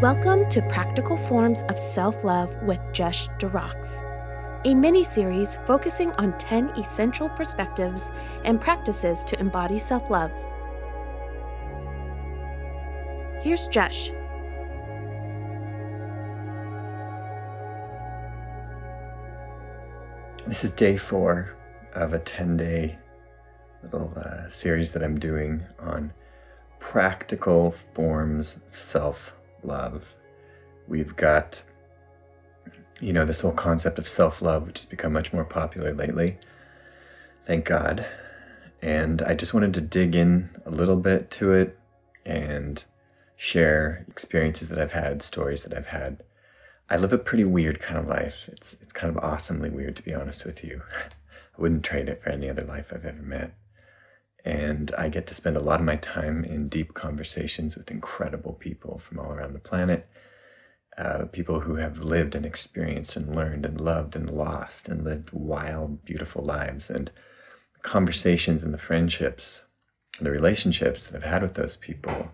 Welcome to Practical Forms of Self Love with Jesh DeRox, a mini series focusing on 10 essential perspectives and practices to embody self love. Here's Jesh. This is day four of a 10 day little uh, series that I'm doing on practical forms of self love. We've got, you know, this whole concept of self love, which has become much more popular lately. Thank God. And I just wanted to dig in a little bit to it and share experiences that I've had, stories that I've had. I live a pretty weird kind of life. It's it's kind of awesomely weird to be honest with you. I wouldn't trade it for any other life I've ever met. And I get to spend a lot of my time in deep conversations with incredible people from all around the planet. Uh, people who have lived and experienced and learned and loved and lost and lived wild, beautiful lives. And conversations and the friendships, and the relationships that I've had with those people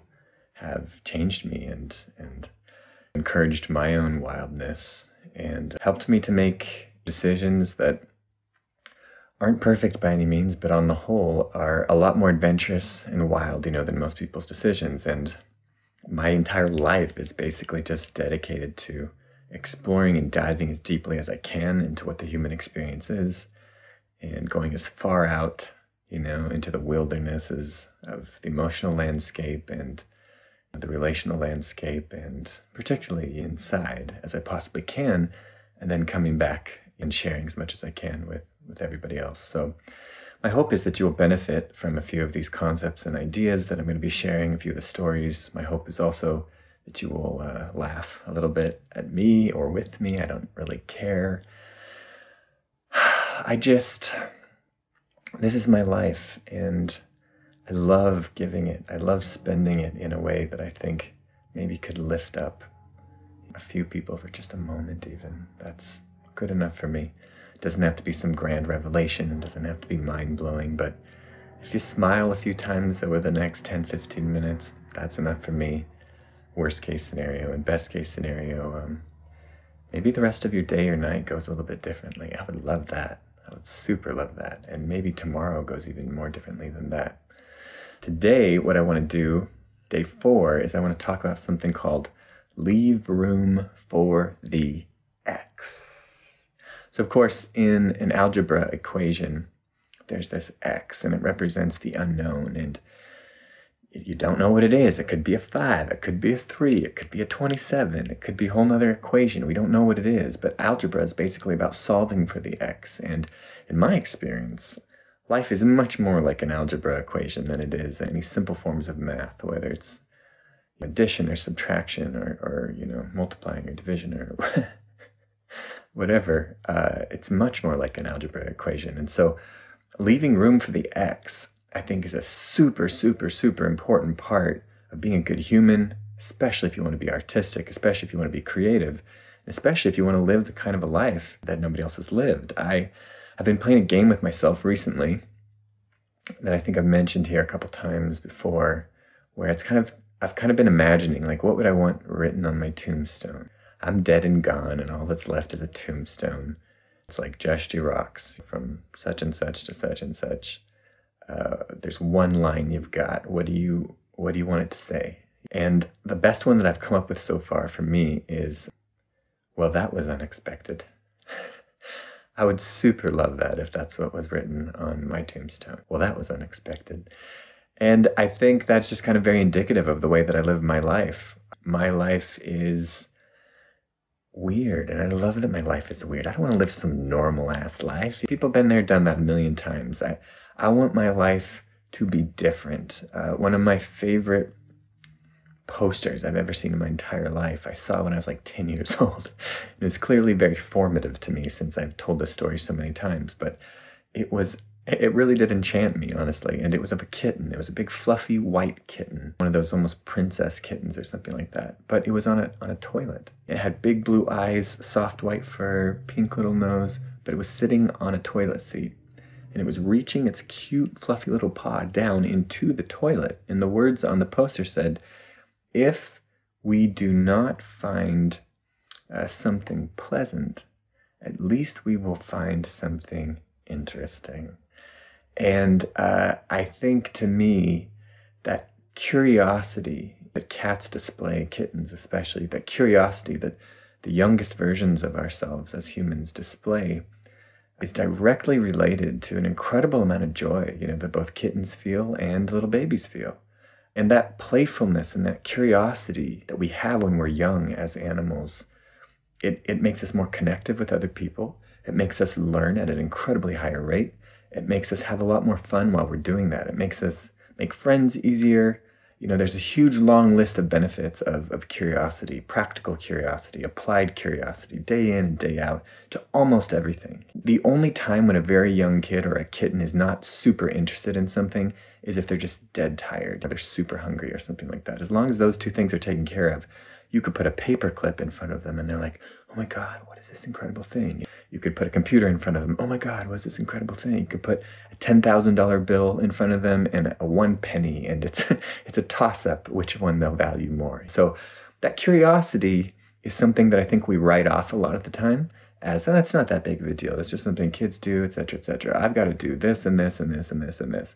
have changed me and, and encouraged my own wildness and helped me to make decisions that aren't perfect by any means, but on the whole are a lot more adventurous and wild, you know, than most people's decisions. And my entire life is basically just dedicated to exploring and diving as deeply as I can into what the human experience is and going as far out, you know, into the wildernesses of the emotional landscape and the relational landscape and particularly inside as I possibly can, and then coming back and sharing as much as I can with, with everybody else. So, my hope is that you will benefit from a few of these concepts and ideas that I'm going to be sharing, a few of the stories. My hope is also that you will uh, laugh a little bit at me or with me. I don't really care. I just, this is my life, and I love giving it. I love spending it in a way that I think maybe could lift up a few people for just a moment, even. That's good enough for me. Doesn't have to be some grand revelation, it doesn't have to be mind blowing, but if you smile a few times over the next 10, 15 minutes, that's enough for me. Worst case scenario and best case scenario, um, maybe the rest of your day or night goes a little bit differently. I would love that. I would super love that. And maybe tomorrow goes even more differently than that. Today, what I want to do, day four, is I want to talk about something called leave room for the x. So, of course, in an algebra equation, there's this x and it represents the unknown. And you don't know what it is. It could be a 5, it could be a 3, it could be a 27, it could be a whole other equation. We don't know what it is. But algebra is basically about solving for the x. And in my experience, life is much more like an algebra equation than it is any simple forms of math, whether it's addition or subtraction or, or you know multiplying or division or whatever. Uh, it's much more like an algebra equation, and so leaving room for the x, I think, is a super, super, super important part of being a good human, especially if you want to be artistic, especially if you want to be creative, especially if you want to live the kind of a life that nobody else has lived. I I've been playing a game with myself recently that I think I've mentioned here a couple times before, where it's kind of I've kind of been imagining like what would I want written on my tombstone. I'm dead and gone, and all that's left is a tombstone. It's like Jesh Rocks from such and such to such and such. Uh, there's one line you've got. What do you what do you want it to say? And the best one that I've come up with so far for me is, well, that was unexpected. I would super love that if that's what was written on my tombstone. Well, that was unexpected. And I think that's just kind of very indicative of the way that I live my life. My life is weird, and I love that my life is weird. I don't want to live some normal ass life. People been there, done that a million times. I, I want my life to be different. Uh, one of my favorite posters I've ever seen in my entire life. I saw when I was like 10 years old. It was clearly very formative to me since I've told this story so many times, but it was it really did enchant me, honestly. And it was of a kitten. It was a big fluffy white kitten, one of those almost princess kittens or something like that. But it was on a on a toilet. It had big blue eyes, soft white fur, pink little nose, but it was sitting on a toilet seat. And it was reaching its cute, fluffy little paw down into the toilet. And the words on the poster said, if we do not find uh, something pleasant, at least we will find something interesting. And uh, I think to me, that curiosity that cats display, kittens especially, that curiosity that the youngest versions of ourselves as humans display is directly related to an incredible amount of joy, you know, that both kittens feel and little babies feel. And that playfulness and that curiosity that we have when we're young as animals, it, it makes us more connective with other people. It makes us learn at an incredibly higher rate. It makes us have a lot more fun while we're doing that. It makes us make friends easier you know, there's a huge long list of benefits of, of curiosity, practical curiosity, applied curiosity, day in and day out to almost everything. The only time when a very young kid or a kitten is not super interested in something is if they're just dead tired, or they're super hungry or something like that. As long as those two things are taken care of, you could put a paper clip in front of them and they're like, oh my God, what is this incredible thing? You could put a computer in front of them. Oh my God, what's this incredible thing? You could put a $10,000 bill in front of them and a one penny, and it's, it's a toss up which one they'll value more. So that curiosity is something that I think we write off a lot of the time as, oh, it's not that big of a deal. It's just something kids do, etc., etc. I've got to do this and this and this and this and this.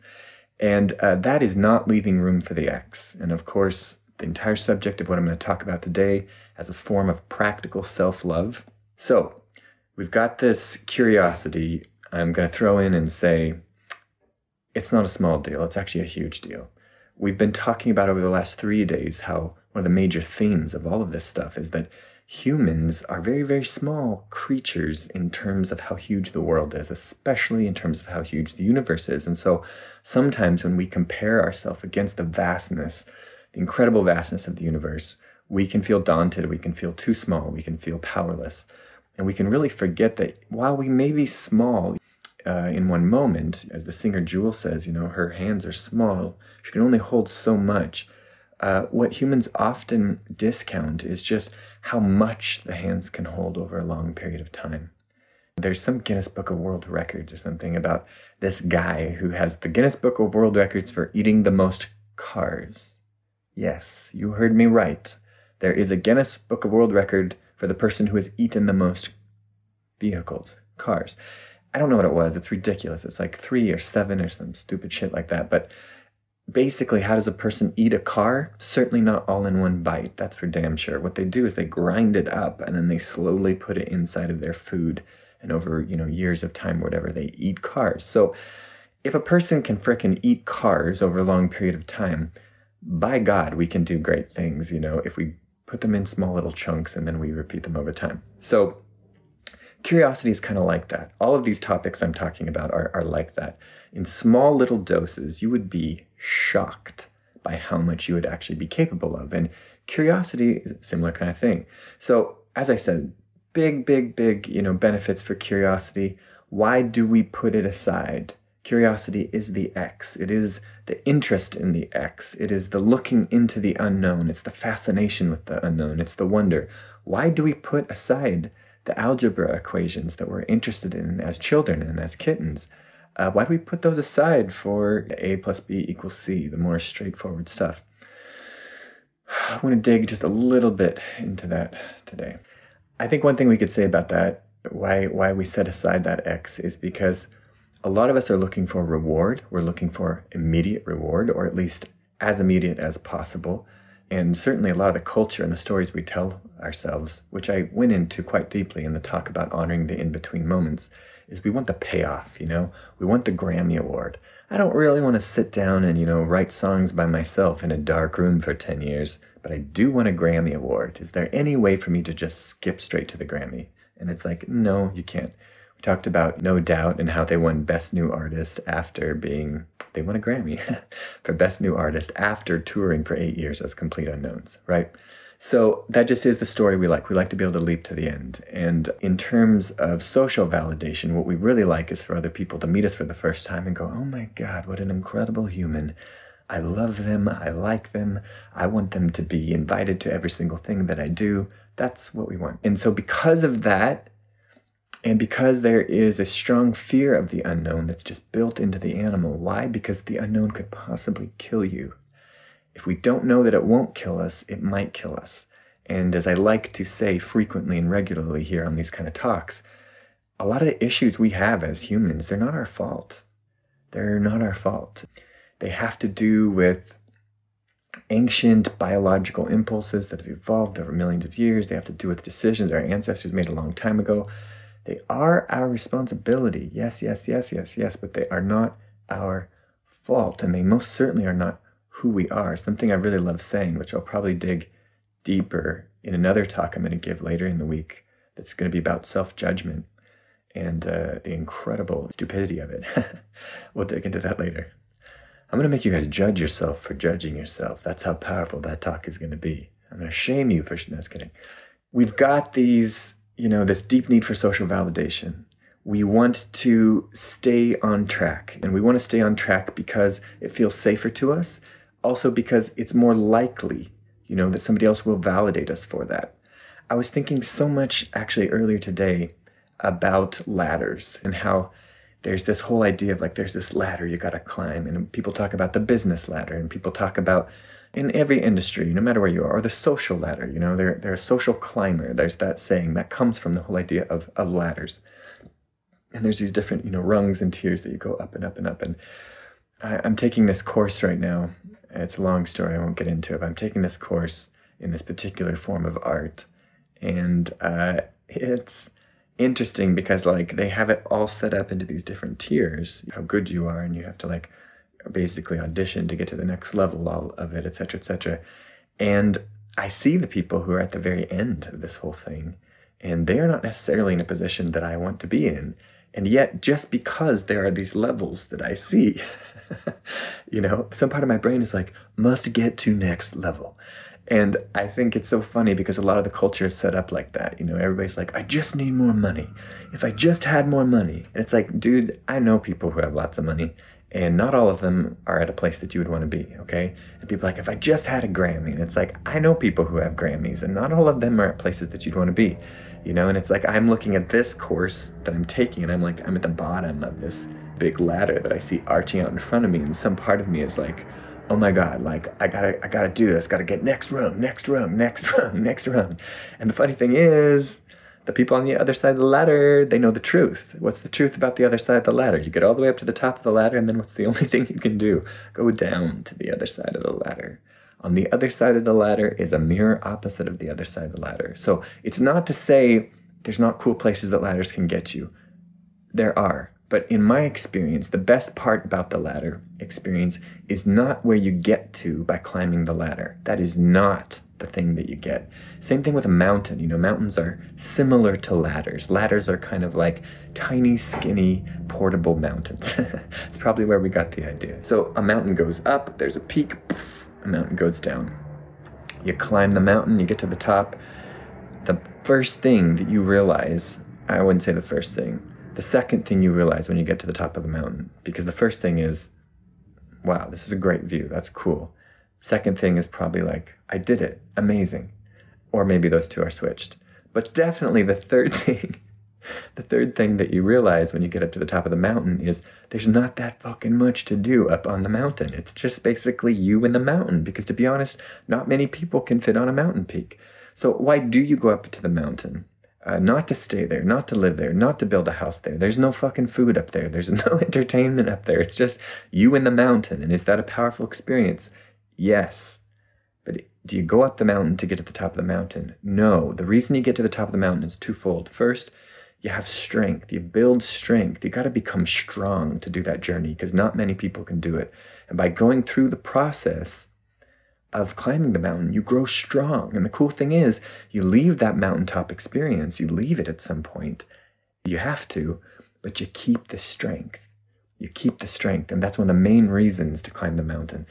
And uh, that is not leaving room for the X. And of course, the entire subject of what I'm going to talk about today as a form of practical self love. So, we've got this curiosity. I'm going to throw in and say it's not a small deal, it's actually a huge deal. We've been talking about over the last three days how one of the major themes of all of this stuff is that humans are very, very small creatures in terms of how huge the world is, especially in terms of how huge the universe is. And so sometimes when we compare ourselves against the vastness the incredible vastness of the universe, we can feel daunted, we can feel too small, we can feel powerless. And we can really forget that while we may be small uh, in one moment, as the singer Jewel says, you know, her hands are small, she can only hold so much. Uh, what humans often discount is just how much the hands can hold over a long period of time. There's some Guinness Book of World Records or something about this guy who has the Guinness Book of World Records for eating the most cars. Yes, you heard me right. There is a Guinness Book of World Record for the person who has eaten the most vehicles, cars. I don't know what it was. It's ridiculous. It's like three or seven or some stupid shit like that. But basically, how does a person eat a car? Certainly not all in one bite. That's for damn sure. What they do is they grind it up and then they slowly put it inside of their food. And over, you know, years of time, whatever, they eat cars. So if a person can fricking eat cars over a long period of time, by God, we can do great things, you know, if we put them in small little chunks and then we repeat them over time. So, curiosity is kind of like that. All of these topics I'm talking about are, are like that. In small little doses, you would be shocked by how much you would actually be capable of. And curiosity is a similar kind of thing. So, as I said, big, big, big, you know, benefits for curiosity. Why do we put it aside? Curiosity is the X. It is the interest in the X. It is the looking into the unknown. It's the fascination with the unknown. It's the wonder. Why do we put aside the algebra equations that we're interested in as children and as kittens? Uh, why do we put those aside for A plus B equals C, the more straightforward stuff? I want to dig just a little bit into that today. I think one thing we could say about that, why why we set aside that X, is because a lot of us are looking for reward. We're looking for immediate reward, or at least as immediate as possible. And certainly a lot of the culture and the stories we tell ourselves, which I went into quite deeply in the talk about honoring the in between moments, is we want the payoff, you know? We want the Grammy Award. I don't really want to sit down and, you know, write songs by myself in a dark room for 10 years, but I do want a Grammy Award. Is there any way for me to just skip straight to the Grammy? And it's like, no, you can't. We talked about No Doubt and how they won Best New Artist after being, they won a Grammy for Best New Artist after touring for eight years as Complete Unknowns, right? So that just is the story we like. We like to be able to leap to the end. And in terms of social validation, what we really like is for other people to meet us for the first time and go, oh my God, what an incredible human. I love them. I like them. I want them to be invited to every single thing that I do. That's what we want. And so, because of that, and because there is a strong fear of the unknown that's just built into the animal. Why? Because the unknown could possibly kill you. if we don't know that it won't kill us, it might kill us. And as I like to say frequently and regularly here on these kind of talks, a lot of the issues we have as humans, they're not our fault. They're not our fault. They have to do with ancient biological impulses that have evolved over millions of years. They have to do with decisions our ancestors made a long time ago. They are our responsibility. Yes, yes, yes, yes, yes, but they are not our fault. And they most certainly are not who we are. Something I really love saying, which I'll probably dig deeper in another talk I'm going to give later in the week, that's going to be about self judgment and uh, the incredible stupidity of it. we'll dig into that later. I'm going to make you guys judge yourself for judging yourself. That's how powerful that talk is going to be. I'm going to shame you for, no, just kidding. We've got these, you know, this deep need for social validation. We want to stay on track. And we want to stay on track because it feels safer to us. Also, because it's more likely, you know, that somebody else will validate us for that. I was thinking so much actually earlier today about ladders and how there's this whole idea of like there's this ladder you got to climb and people talk about the business ladder and people talk about in every industry no matter where you are or the social ladder you know they're, they're a social climber there's that saying that comes from the whole idea of, of ladders. And there's these different you know rungs and tiers that you go up and up and up. And I, i'm taking this course right now. It's a long story i won't get into it but i'm taking this course in this particular form of art. And uh, it's interesting because like they have it all set up into these different tiers how good you are and you have to like basically audition to get to the next level of it etc etc and i see the people who are at the very end of this whole thing and they are not necessarily in a position that i want to be in and yet just because there are these levels that i see you know some part of my brain is like must get to next level and I think it's so funny because a lot of the culture is set up like that. You know, everybody's like, I just need more money. If I just had more money. And it's like, dude, I know people who have lots of money, and not all of them are at a place that you would want to be, okay? And people like, if I just had a Grammy. And it's like, I know people who have Grammys, and not all of them are at places that you'd want to be, you know? And it's like, I'm looking at this course that I'm taking, and I'm like, I'm at the bottom of this big ladder that I see arching out in front of me, and some part of me is like, oh my god like i gotta i gotta do this gotta get next room next room next room next room and the funny thing is the people on the other side of the ladder they know the truth. What's the truth about the other side of the ladder? You get all the way up to the top of the ladder and then what's the only thing you can do? Go down to the other side of the ladder. On the other side of the ladder is a mirror opposite of the other side of the ladder. So it's not to say there's not cool places that ladders can get you. There are. But in my experience, the best part about the ladder experience is not where you get to by climbing the ladder. That is not the thing that you get. Same thing with a mountain. You know, mountains are similar to ladders. Ladders are kind of like tiny, skinny, portable mountains. it's probably where we got the idea. So a mountain goes up, there's a peak, poof, a mountain goes down. You climb the mountain, you get to the top. The first thing that you realize, I wouldn't say the first thing, the second thing you realize when you get to the top of the mountain, because the first thing is, wow, this is a great view. That's cool. Second thing is probably like, I did it. Amazing. Or maybe those two are switched. But definitely the third thing, the third thing that you realize when you get up to the top of the mountain is there's not that fucking much to do up on the mountain. It's just basically you and the mountain. Because to be honest, not many people can fit on a mountain peak. So why do you go up to the mountain? uh, not to stay there, not to live there, not to build a house there. There's no fucking food up there. There's no entertainment up there. It's just you in the mountain. And is that a powerful experience? Yes. But do you go up the mountain to get to the top of the mountain? No. The reason you get to the top of the mountain is twofold. First, you have strength. You build strength. You got to become strong to do that journey because not many people can do it. And by going through the process, of climbing the mountain, you grow strong. And the cool thing is, you leave that mountaintop experience, you leave it at some point. You have to, but you keep the strength. You keep the strength. And that's one of the main reasons to climb the mountain.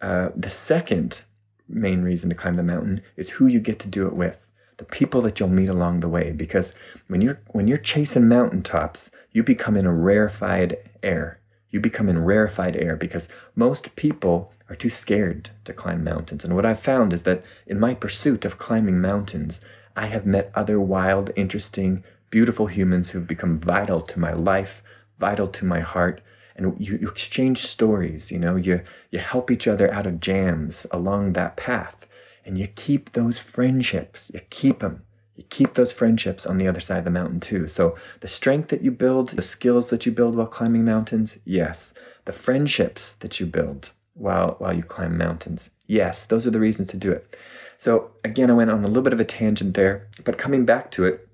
Uh, the second main reason to climb the mountain is who you get to do it with the people that you'll meet along the way because when you're when you're chasing mountaintops you become in a rarefied air you become in rarefied air because most people are too scared to climb mountains. And what I've found is that in my pursuit of climbing mountains, I have met other wild, interesting, beautiful humans who've become vital to my life, vital to my heart, and you, you exchange stories, you know, you, you help each other out of jams along that path. And you keep those friendships, you keep them. You keep those friendships on the other side of the mountain too. So the strength that you build, the skills that you build while climbing mountains, yes. The friendships that you build while while you climb mountains, yes. Those are the reasons to do it. So again, I went on a little bit of a tangent there, but coming back to it,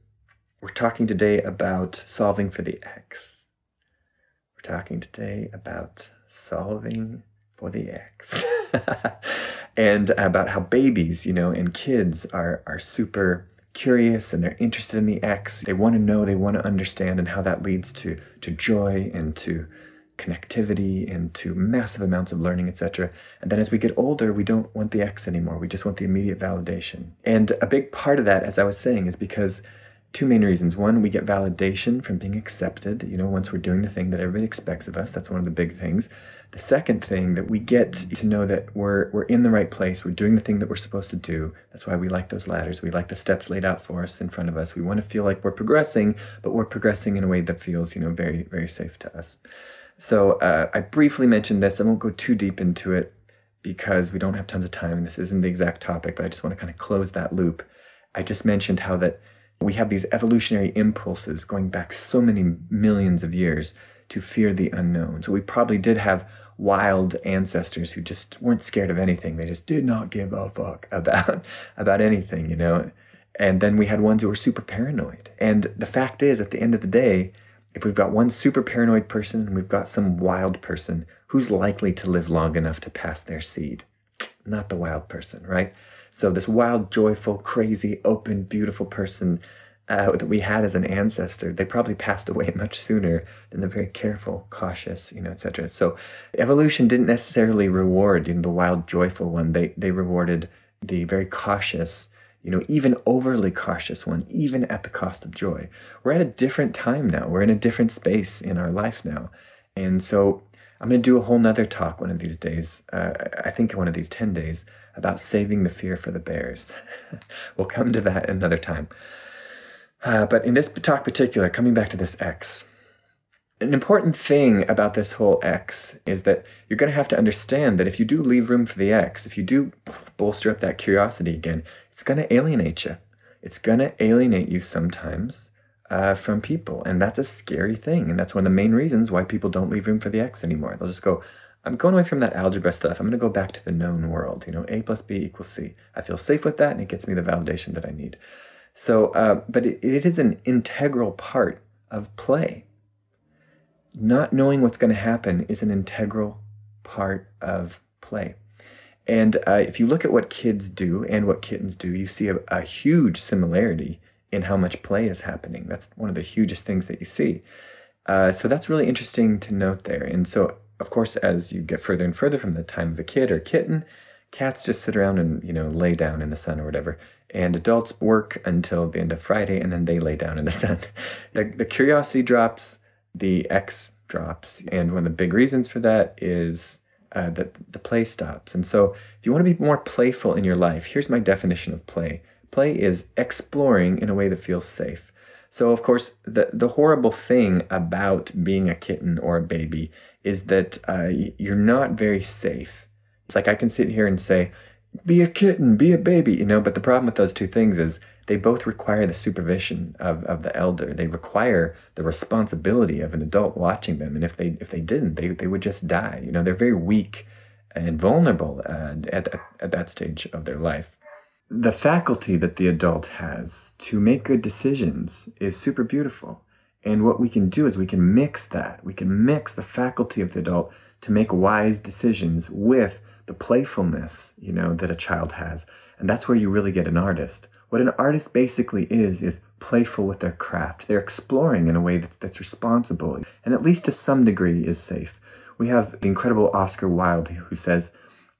we're talking today about solving for the X. Talking today about solving for the X. and about how babies, you know, and kids are are super curious and they're interested in the X. They want to know, they want to understand, and how that leads to, to joy and to connectivity and to massive amounts of learning, etc. And then as we get older, we don't want the X anymore. We just want the immediate validation. And a big part of that, as I was saying, is because two main reasons. One, we get validation from being accepted, you know, once we're doing the thing that everybody expects of us. That's one of the big things. The second thing that we get to know that we're we're in the right place, we're doing the thing that we're supposed to do. That's why we like those ladders. We like the steps laid out for us in front of us. We want to feel like we're progressing, but we're progressing in a way that feels, you know, very very safe to us. So uh, I briefly mentioned this. I won't go too deep into it because we don't have tons of time. This isn't the exact topic, but I just want to kind of close that loop. I just mentioned how that we have these evolutionary impulses going back so many millions of years to fear the unknown. So we probably did have wild ancestors who just weren't scared of anything. They just did not give a fuck about about anything, you know. And then we had ones who were super paranoid. And the fact is, at the end of the day, if we've got one super paranoid person and we've got some wild person, who's likely to live long enough to pass their seed? Not the wild person, right? So this wild, joyful, crazy, open, beautiful person uh, that we had as an ancestor, they probably passed away much sooner than the very careful, cautious, you know, etc. So evolution didn't necessarily reward you know, the wild, joyful one. They they rewarded the very cautious, you know, even overly cautious one, even at the cost of joy. We're at a different time now. We're in a different space in our life now, and so I'm going to do a whole nother talk one of these days. Uh, I think one of these ten days about saving the fear for the bears. we'll come to that another time. Uh, but in this talk particular, coming back to this X, an important thing about this whole X is that you're going to have to understand that if you do leave room for the X, if you do bolster up that curiosity again, it's going to alienate you. It's going to alienate you sometimes uh, from people. And that's a scary thing. And that's one of the main reasons why people don't leave room for the X anymore. They'll just go, I'm going away from that algebra stuff. I'm going to go back to the known world. You know, A plus B equals C. I feel safe with that and it gets me the validation that I need. So, uh, but it, it is an integral part of play. Not knowing what's going to happen is an integral part of play. And uh, if you look at what kids do and what kittens do, you see a, a huge similarity in how much play is happening. That's one of the hugest things that you see. Uh, so that's really interesting to note there. And so, of course, as you get further and further from the time of a kid or kitten, cats just sit around and you know lay down in the sun or whatever and adults work until the end of Friday and then they lay down in the sun. the, the curiosity drops, the X drops. And one of the big reasons for that is uh, that the play stops. And so, if you want to be more playful in your life, here's my definition of play play is exploring in a way that feels safe. So, of course, the, the horrible thing about being a kitten or a baby is that uh, you're not very safe. It's like I can sit here and say, be a kitten, be a baby, you know. But the problem with those two things is they both require the supervision of, of the elder. They require the responsibility of an adult watching them. And if they if they didn't, they, they would just die. You know, they're very weak and vulnerable uh, at, at, at that stage of their life. The faculty that the adult has to make good decisions is super beautiful. And what we can do is we can mix that. We can mix the faculty of the adult to make wise decisions with the playfulness, you know, that a child has. And that's where you really get an artist. What an artist basically is, is playful with their craft. They're exploring in a way that's, that's responsible and at least to some degree is safe. We have the incredible Oscar Wilde who says,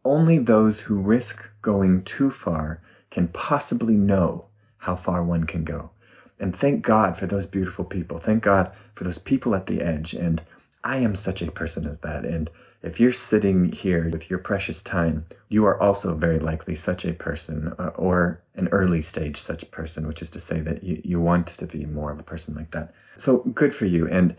Only those who risk going too far can possibly know how far one can go. And thank God for those beautiful people. Thank God for those people at the edge. And I am such a person as that. And if you're sitting here with your precious time, you are also very likely such a person uh, or an early stage such person, which is to say that you, you want to be more of a person like that. So good for you. And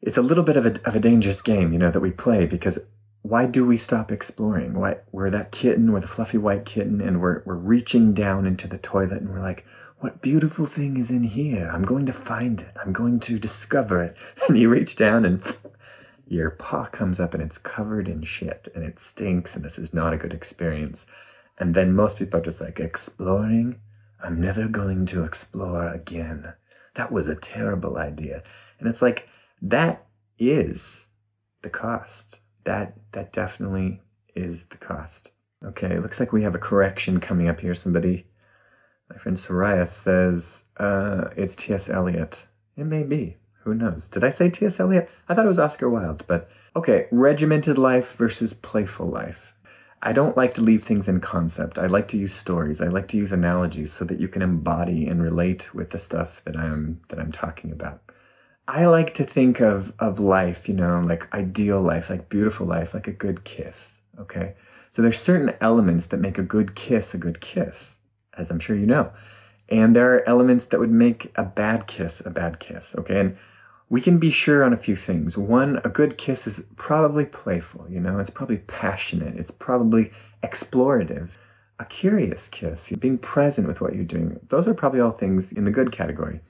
it's a little bit of a, of a dangerous game, you know, that we play because why do we stop exploring? Why we're that kitten, we're the fluffy white kitten, and we're we're reaching down into the toilet and we're like, what beautiful thing is in here? I'm going to find it. I'm going to discover it. And you reach down and your paw comes up and it's covered in shit and it stinks and this is not a good experience. And then most people are just like, exploring? I'm never going to explore again. That was a terrible idea. And it's like, that is the cost. That that definitely is the cost. Okay, looks like we have a correction coming up here. Somebody, my friend Soraya says uh, it's T.S. Eliot. It may be. Who knows? Did I say T.S. Eliot? I thought it was Oscar Wilde. But okay, regimented life versus playful life. I don't like to leave things in concept. I like to use stories. I like to use analogies so that you can embody and relate with the stuff that I'm that I'm talking about. I like to think of of life, you know, like ideal life, like beautiful life, like a good kiss. Okay. So there's certain elements that make a good kiss a good kiss, as I'm sure you know. And there are elements that would make a bad kiss a bad kiss. Okay. And we can be sure on a few things. One, a good kiss is probably playful, you know, it's probably passionate, it's probably explorative. A curious kiss, being present with what you're doing, those are probably all things in the good category.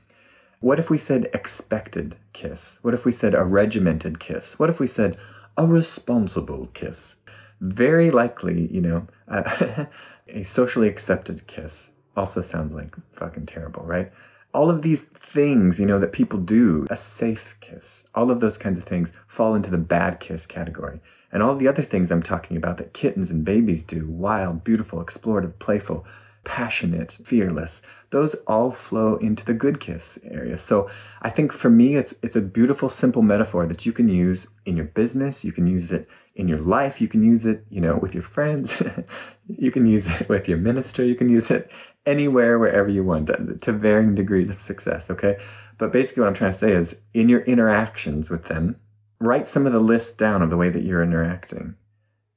What if we said expected kiss? What if we said a regimented kiss? What if we said a responsible kiss? Very likely, you know, uh, a socially accepted kiss also sounds like fucking terrible, right? All of these things, you know, that people do, a safe kiss, all of those kinds of things fall into the bad kiss category. And all the other things I'm talking about that kittens and babies do, wild, beautiful, explorative, playful, passionate, fearless. Those all flow into the good kiss area. So I think for me, it's it's a beautiful, simple metaphor that you can use in your business. You can use it in your life. You can use it, you know, with your friends. you can use it with your minister. You can use it anywhere, wherever you want, uh, to varying degrees of success. Okay. But basically, what I'm trying to say is, in your interactions with them, write some of the list down of the way that you're interacting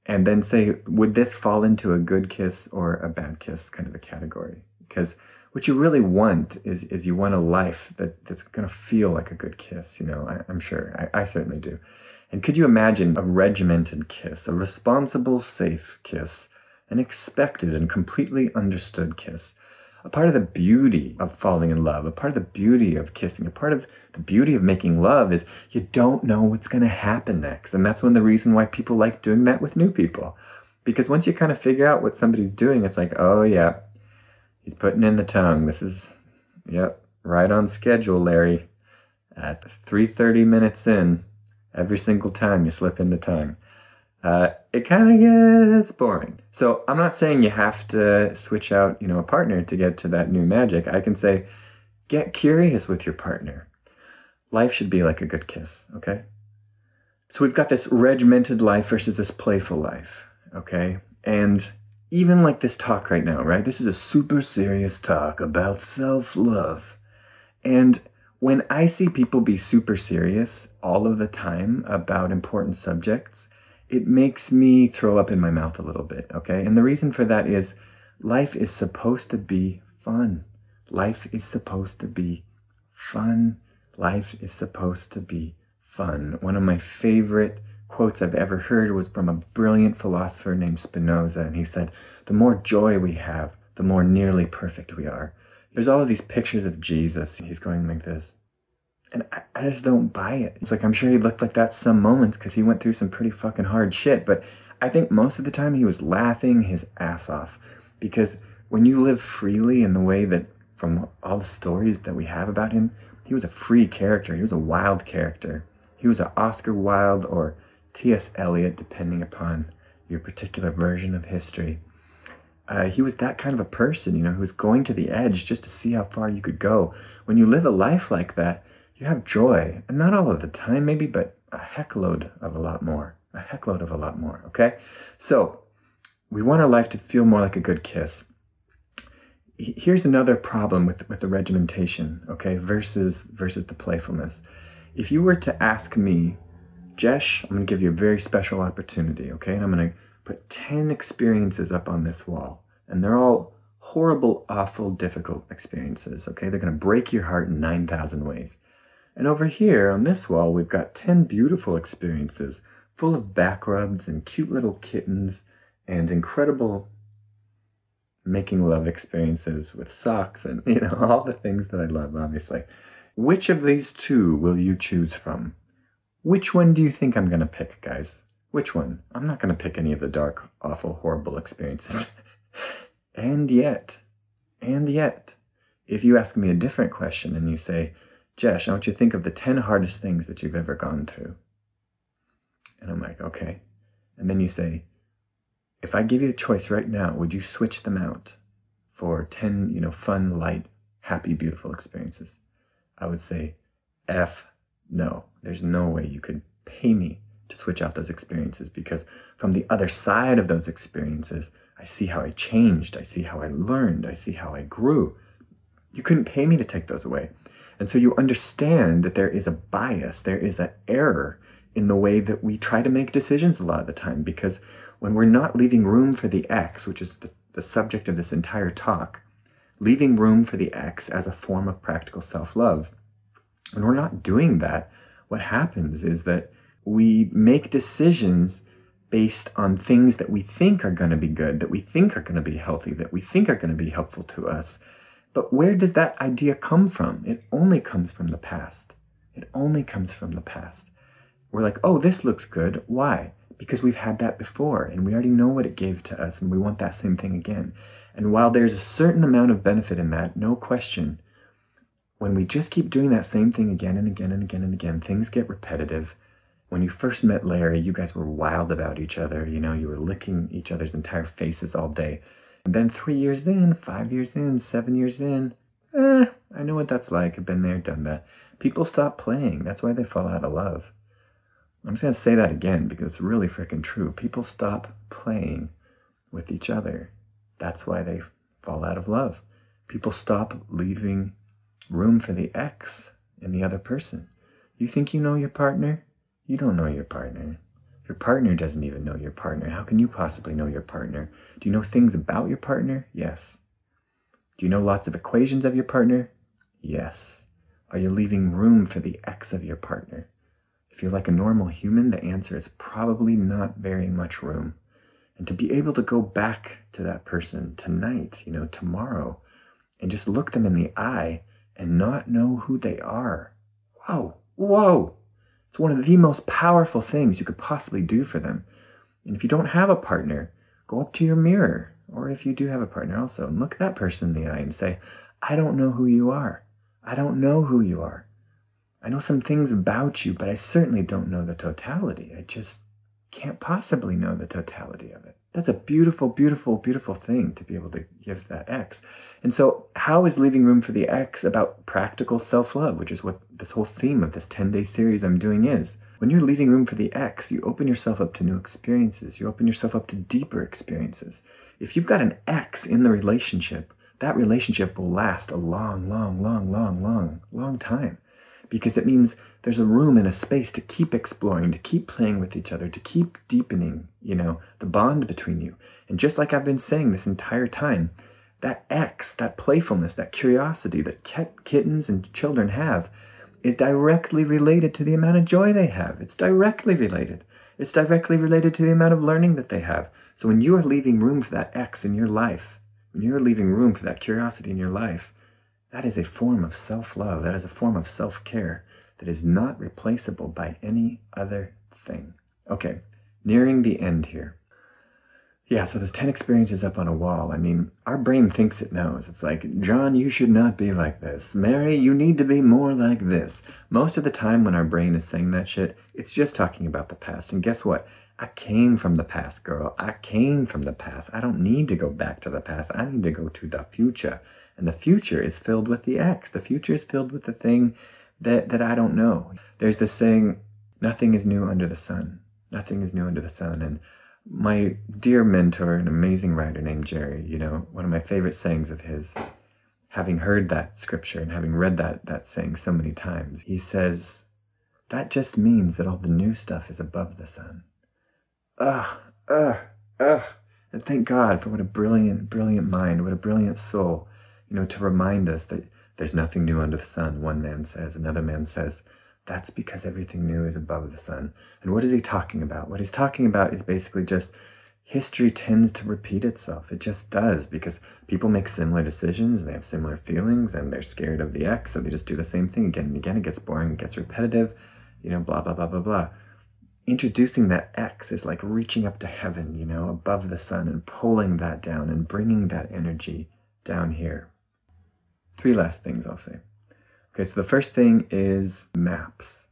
and then say, would this fall into a good kiss or a bad kiss kind of a category? Because what you really want is is you want a life that, that's to feel like a good kiss. You know, I, am sure. I, I certainly do. And could you imagine a regimented kiss, a responsible, safe kiss, an expected and completely understood kiss? A part of the beauty of falling in love, a part of the beauty of kissing, a part of the beauty of making love is you don't know what's going to happen next. And that's one of the reason why people like doing that with new people. Because once you kind of figure out what somebody's doing, it's like, oh, yeah, he's putting in the tongue. This is, yep, right on schedule, Larry. At 3.30 minutes in, every single time you slip in the tongue uh, it kind of gets boring. So I'm not saying you have to switch out, you know, a partner to get to that new magic. I can say, get curious with your partner. Life should be like a good kiss, okay? So we've got this regimented life versus this playful life, okay? And even like this talk right now, right? This is a super serious talk about self love. And when I see people be super serious all of the time about important subjects, it makes me throw up in my mouth a little bit, okay? And the reason for that is life is supposed to be fun. Life is supposed to be fun. Life is supposed to be fun. One of my favorite quotes I've ever heard was from a brilliant philosopher named Spinoza, and he said, The more joy we have, the more nearly perfect we are. There's all of these pictures of Jesus. He's going like this. And I, I just don't buy it. It's like, I'm sure he looked like that some moments because he went through some pretty fucking hard shit. But I think most of the time he was laughing his ass off. Because when you live freely in the way that, from all the stories that we have about him, he was a free character. He was a wild character. He was an Oscar Wilde or T.S. Eliot, depending upon your particular version of history. Uh, he was that kind of a person, you know, who was going to the edge just to see how far you could go. When you live a life like that, you have joy, and not all of the time, maybe, but a heckload of a lot more. A heckload of a lot more, okay? So, we want our life to feel more like a good kiss. Here's another problem with, with the regimentation, okay, versus versus the playfulness. If you were to ask me, Jesh, I'm gonna give you a very special opportunity, okay? And I'm gonna put 10 experiences up on this wall, and they're all horrible, awful, difficult experiences, okay? They're gonna break your heart in 9,000 ways. And over here on this wall, we've got 10 beautiful experiences full of back rubs and cute little kittens and incredible making love experiences with socks and, you know, all the things that I love, obviously. Which of these two will you choose from? Which one do you think I'm going to pick, guys? Which one? I'm not going to pick any of the dark, awful, horrible experiences. and yet, and yet, if you ask me a different question and you say, Jesh, I want you to think of the 10 hardest things that you've ever gone through. And I'm like, okay. And then you say, if I give you a choice right now, would you switch them out for 10, you know, fun, light, happy, beautiful experiences? I would say, F, no. There's no way you could pay me to switch out those experiences because from the other side of those experiences, I see how I changed. I see how I learned. I see how I grew. You couldn't pay me to take those away. And so you understand that there is a bias, there is an error in the way that we try to make decisions a lot of the time because when we're not leaving room for the X, which is the, the subject of this entire talk, leaving room for the X as a form of practical self love, when we're not doing that, what happens is that we make decisions based on things that we think are going to be good, that we think are going to be healthy, that we think are going to be helpful to us. But where does that idea come from? It only comes from the past. It only comes from the past. We're like, oh, this looks good. Why? Because we've had that before and we already know what it gave to us and we want that same thing again. And while there's a certain amount of benefit in that, no question, when we just keep doing that same thing again and again and again and again, things get repetitive when you first met Larry, you guys were wild about each other. You know, you were licking each other's entire faces all day. Then three years in, five years in, seven years in, eh, I know what that's like. I've been there, done that. People stop playing. That's why they fall out of love. I'm just going to say that again because it's really freaking true. People stop playing with each other. That's why they fall out of love. People stop leaving room for the X in the other person. You think you know your partner? You don't know your partner. Your partner doesn't even know your partner. How can you possibly know your partner? Do you know things about your partner? Yes. Do you know lots of equations of your partner? Yes. Are you leaving room for the X of your partner? If you're like a normal human, the answer is probably not very much room. And to be able to go back to that person tonight, you know, tomorrow, and just look them in the eye and not know who they are. Whoa, whoa. It's one of the most powerful things you could possibly do for them. And if you don't have a partner, go up to your mirror, or if you do have a partner also, and look that person in the eye and say, I don't know who you are. I don't know who you are. I know some things about you, but I certainly don't know the totality. I just can't possibly know the totality of it. That's a beautiful, beautiful, beautiful thing to be able to give that X. And so, how is leaving room for the X about practical self love, which is what this whole theme of this 10 day series I'm doing is? When you're leaving room for the X, you open yourself up to new experiences, you open yourself up to deeper experiences. If you've got an X in the relationship, that relationship will last a long, long, long, long, long, long time because it means there's a room and a space to keep exploring, to keep playing with each other, to keep deepening, you know, the bond between you. And just like I've been saying this entire time, that X, that playfulness, that curiosity that kittens and children have is directly related to the amount of joy they have. It's directly related. It's directly related to the amount of learning that they have. So when you are leaving room for that X in your life, when you're leaving room for that curiosity in your life, that is a form of self love. That is a form of self care that is not replaceable by any other thing. Okay, nearing the end here. Yeah, so there's 10 experiences up on a wall. I mean, our brain thinks it knows. It's like, John, you should not be like this. Mary, you need to be more like this. Most of the time when our brain is saying that shit, it's just talking about the past. And guess what? I came from the past, girl. I came from the past. I don't need to go back to the past. I need to go to the future. And the future is filled with the X. The future is filled with the thing that, that I don't know. There's this saying, nothing is new under the sun. Nothing is new under the sun. And my dear mentor, an amazing writer named Jerry, you know, one of my favorite sayings of his, having heard that scripture and having read that, that saying so many times, he says, that just means that all the new stuff is above the sun ugh, ugh, ugh. And thank God for what a brilliant, brilliant mind, what a brilliant soul, you know, to remind us that There's nothing new under the sun, one man says. Another man says, that's because everything new is above the sun. And what is he talking about? What he's talking about is basically just history tends to repeat itself. It just does because people make similar decisions and they have similar feelings and they're scared of the X, so they just do the same thing again and again. It gets boring, it gets repetitive, you know, blah, blah, blah, blah, blah. Introducing that X is like reaching up to heaven, you know, above the sun and pulling that down and bringing that energy down here. Three last things I'll say. Okay, so the first thing is maps.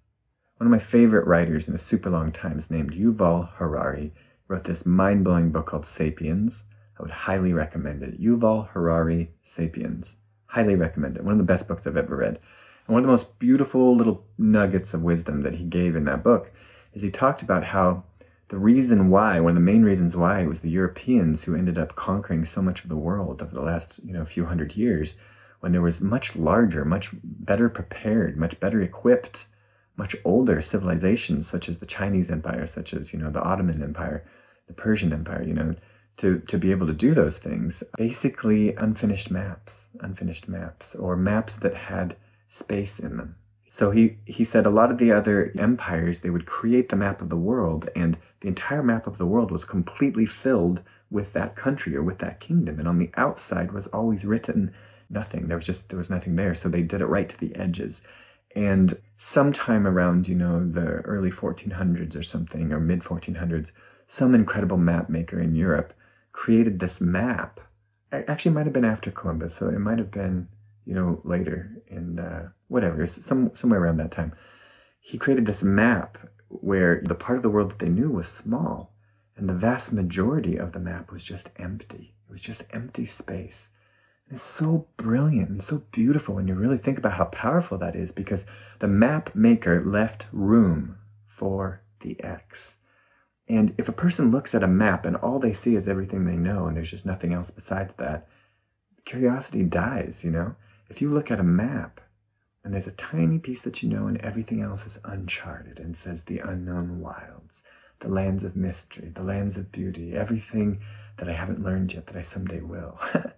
One of my favorite writers in a super long time is named Yuval Harari wrote this mind blowing book called Sapiens. I would highly recommend it. Yuval Harari Sapiens. Highly recommend it. One of the best books I've ever read. And one of the most beautiful little nuggets of wisdom that he gave in that book is he talked about how the reason why, one of the main reasons why, it was the Europeans who ended up conquering so much of the world over the last you know few hundred years, when there was much larger, much better prepared, much better equipped, much older civilizations such as the Chinese Empire, such as you know the Ottoman Empire, the Persian Empire, you know, to, to be able to do those things. Basically, unfinished maps, unfinished maps, or maps that had space in them. So he, he said a lot of the other empires, they would create the map of the world, and the entire map of the world was completely filled with that country or with that kingdom. And on the outside was always written nothing. There was just, there was nothing there. So they did it right to the edges. And sometime around, you know, the early 1400s or something, or mid 1400s, some incredible map maker in Europe created this map. Actually, might have been after Columbus, so it might have been you know later in uh, whatever some somewhere around that time. He created this map where the part of the world that they knew was small, and the vast majority of the map was just empty. It was just empty space. It's so brilliant and so beautiful when you really think about how powerful that is because the map maker left room for the X. And if a person looks at a map and all they see is everything they know and there's just nothing else besides that, curiosity dies, you know? If you look at a map and there's a tiny piece that you know and everything else is uncharted and says the unknown wilds, the lands of mystery, the lands of beauty, everything that I haven't learned yet that I someday will.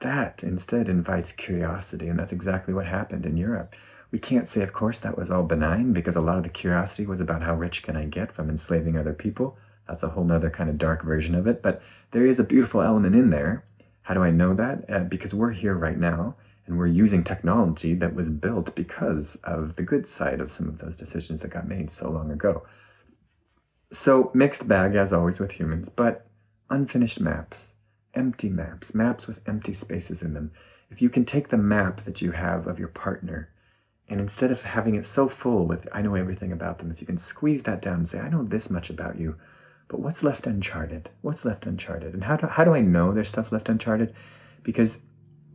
that instead invites curiosity, and that's exactly what happened in Europe. We can't say, of course, that was all benign because a lot of the curiosity was about how rich can I get from enslaving other people. That's a whole other kind of dark version of it, but there is a beautiful element in there. How do I know that? Uh, because we're here right now and we're using technology that was built because of the good side of some of those decisions that got made so long ago. So, mixed bag as always with humans, but unfinished maps, empty maps, maps with empty spaces in them. If you can take the map that you have of your partner and instead of having it so full with, I know everything about them, if you can squeeze that down and say, I know this much about you, but what's left uncharted? What's left uncharted? And how do, how do I know there's stuff left uncharted? Because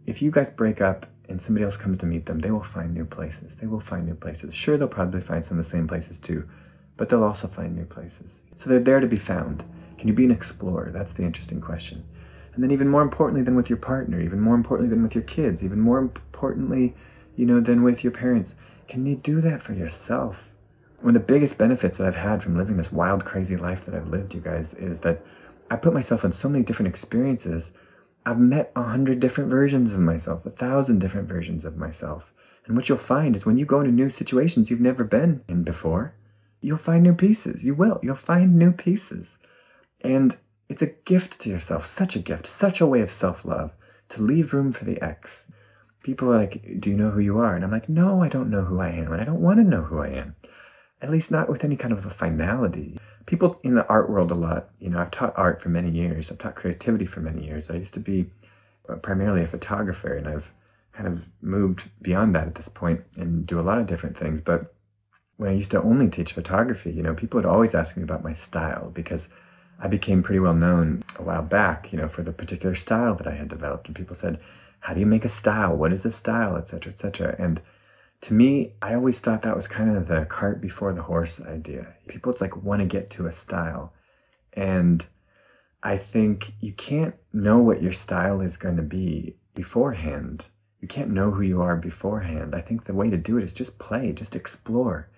if you guys break up and somebody else comes to meet them, they will find new places. They will find new places. Sure, they'll probably find some of the same places too, but they'll also find new places. So they're there to be found. Can you be an explorer? That's the interesting question. And then, even more importantly than with your partner, even more importantly than with your kids, even more importantly you know, than with your parents. Can you do that for yourself? One of the biggest benefits that I've had from living this wild, crazy life that I've lived, you guys, is that I put myself in so many different experiences. I've met a hundred different versions of myself, a thousand different versions of myself. And what you'll find is when you go into new situations you've never been in before, you'll find new pieces. You will. You'll find new pieces. And it's a gift to yourself, such a gift, such a way of self love to leave room for the X people are like, Do you know who you are? And I'm like, No, I don't know who I am. And I don't want to know who I am. At least not with any kind of a finality. People in the art world a lot, you know, I've taught art for many years. I've taught creativity for many years. I used to be uh, primarily a photographer and I've kind of moved beyond that at this point and do a lot of different things. But when I used to only teach photography, you know, people would always ask me about my style because I became pretty well known a while back, you know, for the particular style that I had developed. And people said, how do you make a style? What is a style, etc., etc. And to me, I always thought that was kind of the cart before the horse idea. People, it's like want to get to a style, and I think you can't know what your style is going to be beforehand. You can't know who you are beforehand. I think the way to do it is just play, just explore,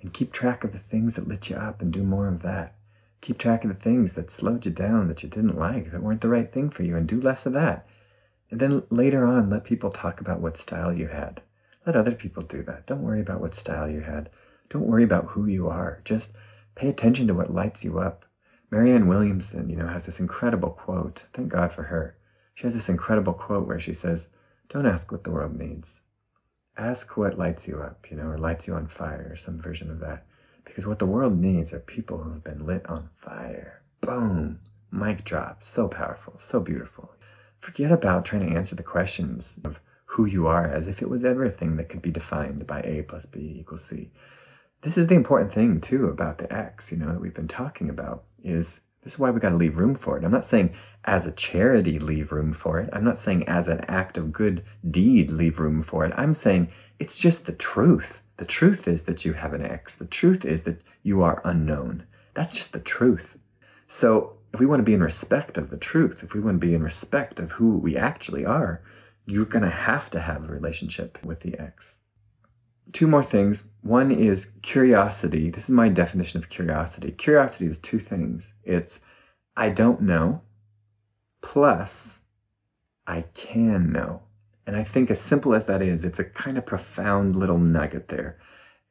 and keep track of the things that lit you up and do more of that. Keep track of the things that slowed you down, that you didn't like, that weren't the right thing for you, and do less of that And then later on, let people talk about what style you had. Let other people do that. Don't worry about what style you had. Don't worry about who you are. Just pay attention to what lights you up. Marianne Williamson, you know, has this incredible quote. Thank God for her. She has this incredible quote where she says, Don't ask what the world needs. Ask what lights you up, you know, or lights you on fire, or some version of that. Because what the world needs are people who have been lit on fire. Boom! Mic drop. So powerful, so beautiful. Forget about trying to answer the questions of who you are as if it was everything that could be defined by A plus B equals C. This is the important thing too about the X, you know, that we've been talking about is this is why we got to leave room for it. I'm not saying as a charity leave room for it. I'm not saying as an act of good deed leave room for it. I'm saying it's just the truth. The truth is that you have an X. The truth is that you are unknown. That's just the truth. So if we want to be in respect of the truth, if we want to be in respect of who we actually are, you're going to have to have a relationship with the X. Two more things. One is curiosity. This is my definition of curiosity. Curiosity is two things it's I don't know, plus I can know. And I think, as simple as that is, it's a kind of profound little nugget there.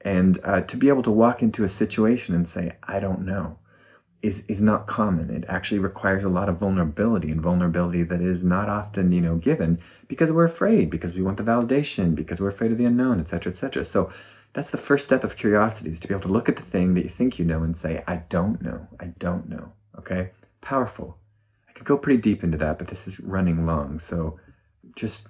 And uh, to be able to walk into a situation and say, I don't know, is is not common. It actually requires a lot of vulnerability and vulnerability that is not often, you know, given because we're afraid, because we want the validation, because we're afraid of the unknown, etc., etc. So that's the first step of curiosity is to be able to look at the thing that you think you know and say, I don't know. I don't know. Okay? Powerful. I could go pretty deep into that, but this is running long. So just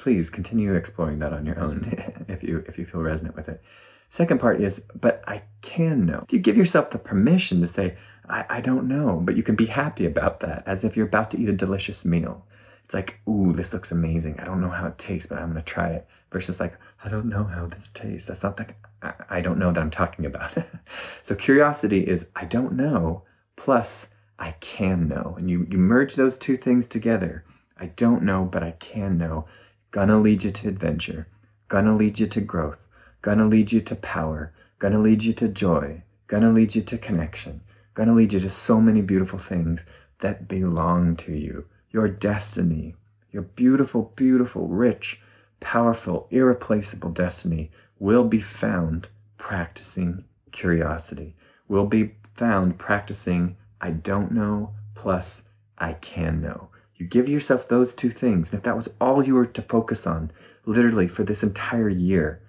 please continue exploring that on your own if you if you feel resonant with it. Second part is, but I can know. You give yourself the permission to say, I, I don't know, but you can be happy about that as if you're about to eat a delicious meal. It's like, ooh, this looks amazing. I don't know how it tastes, but I'm to try it. Versus like, I don't know how this tastes. That's not like, I, I don't know that I'm talking about. so curiosity is, I don't know, plus I can know. And you, you merge those two things together. I don't know, but I can know. Gonna lead you to adventure. Gonna lead you to growth Gonna lead you to power, gonna lead you to joy, gonna lead you to connection, gonna lead you to so many beautiful things that belong to you. Your destiny, your beautiful, beautiful, rich, powerful, irreplaceable destiny will be found practicing curiosity, will be found practicing I don't know plus I can know. You give yourself those two things, and if that was all you were to focus on, literally for this entire year,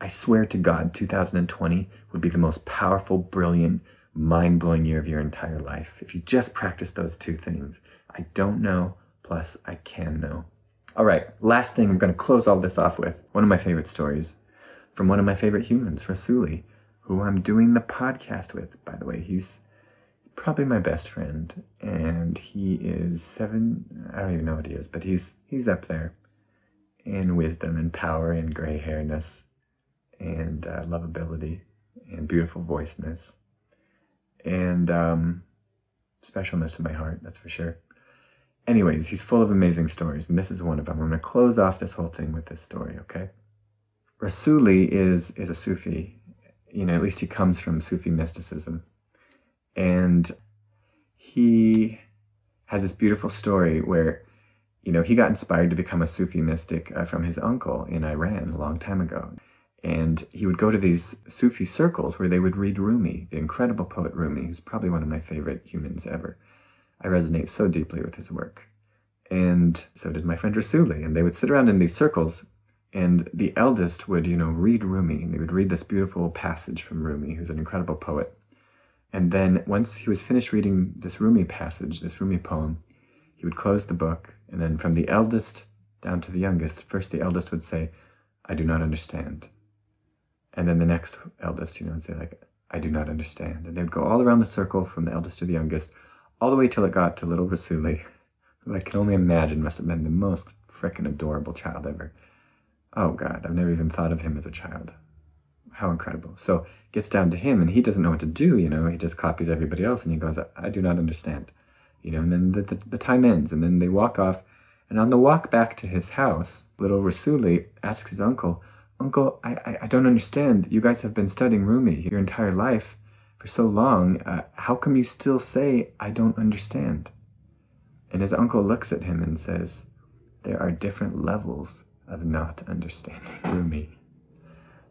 I swear to God, 2020 would be the most powerful, brilliant, mind blowing year of your entire life if you just practice those two things. I don't know, plus I can know. All right, last thing I'm going to close all this off with one of my favorite stories from one of my favorite humans, Rassouli, who I'm doing the podcast with, by the way. He's probably my best friend, and he is seven. I don't even know what he is, but he's he's up there in wisdom and power and gray hairness and uh, lovability and beautiful voiceness and um, specialness in my heart, that's for sure. Anyways, he's full of amazing stories, and this is one of them. I'm going to close off this whole thing with this story, okay? Rassouli is, is a Sufi. You know, at least he comes from Sufi mysticism. And he has this beautiful story where, you know, he got inspired to become a Sufi mystic uh, from his uncle in Iran a long time ago. And he would go to these Sufi circles where they would read Rumi, the incredible poet Rumi, who's probably one of my favorite humans ever. I resonate so deeply with his work. And so did my friend Rassouli. And they would sit around in these circles, and the eldest would, you know, read Rumi. And they would read this beautiful passage from Rumi, who's an incredible poet. And then once he was finished reading this Rumi passage, this Rumi poem, he would close the book. And then from the eldest down to the youngest, first the eldest would say, I do not understand. And then the next eldest, you know, and say, like, I do not understand. And they'd go all around the circle from the eldest to the youngest, all the way till it got to little Rassouli, who I can only imagine must have been the most frickin' adorable child ever. Oh God, I've never even thought of him as a child. How incredible. So it gets down to him and he doesn't know what to do, you know, he just copies everybody else and he goes, I do not understand. You know, and then the, the, the time ends and then they walk off. And on the walk back to his house, little Rassouli asks his uncle, Uncle, I, I, I don't understand. You guys have been studying Rumi your entire life for so long. Uh, how come you still say, I don't understand? And his uncle looks at him and says, there are different levels of not understanding Rumi.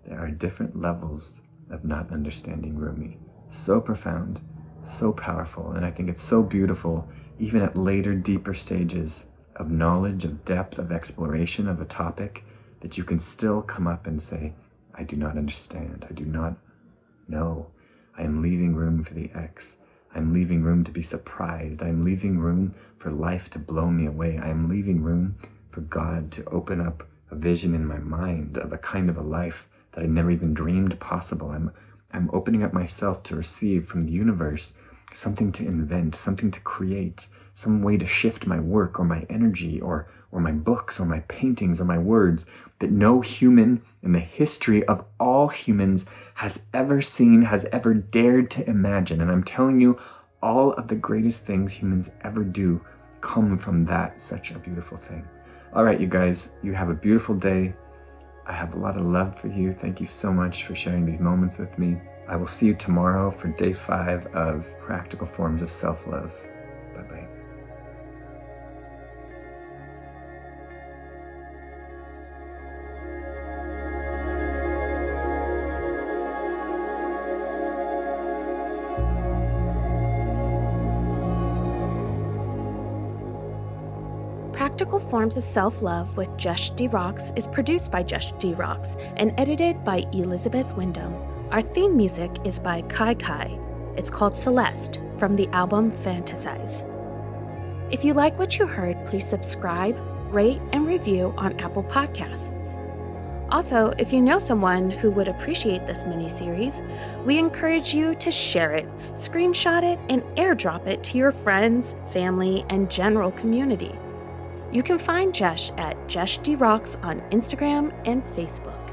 There are different levels of not understanding Rumi. So profound, so powerful, and I think it's so beautiful, even at later, deeper stages of knowledge, of depth, of exploration of a topic, that you can still come up and say, I do not understand. I do not know. I am leaving room for the X. I'm leaving room to be surprised. I'm leaving room for life to blow me away. I am leaving room for God to open up a vision in my mind of a kind of a life that I never even dreamed possible. I'm, I'm opening up myself to receive from the universe something to invent, something to create, some way to shift my work or my energy or, or my books or my paintings or my words that no human in the history of all humans has ever seen, has ever dared to imagine. And I'm telling you, all of the greatest things humans ever do come from that such a beautiful thing. All right, you guys, you have a beautiful day. I have a lot of love for you. Thank you so much for sharing these moments with me. I will see you tomorrow for day five of Practical Forms of Self Love. Forms of Self Love with Jesh de Rox is produced by Jesh de Rox and edited by Elizabeth Wyndham. Our theme music is by Kai Kai. It's called Celeste from the album Fantasize. If you like what you heard, please subscribe, rate, and review on Apple Podcasts. Also, if you know someone who would appreciate this mini series, we encourage you to share it, screenshot it, and airdrop it to your friends, family, and general community. You can find Jesh at Jesh de Rox on Instagram and Facebook.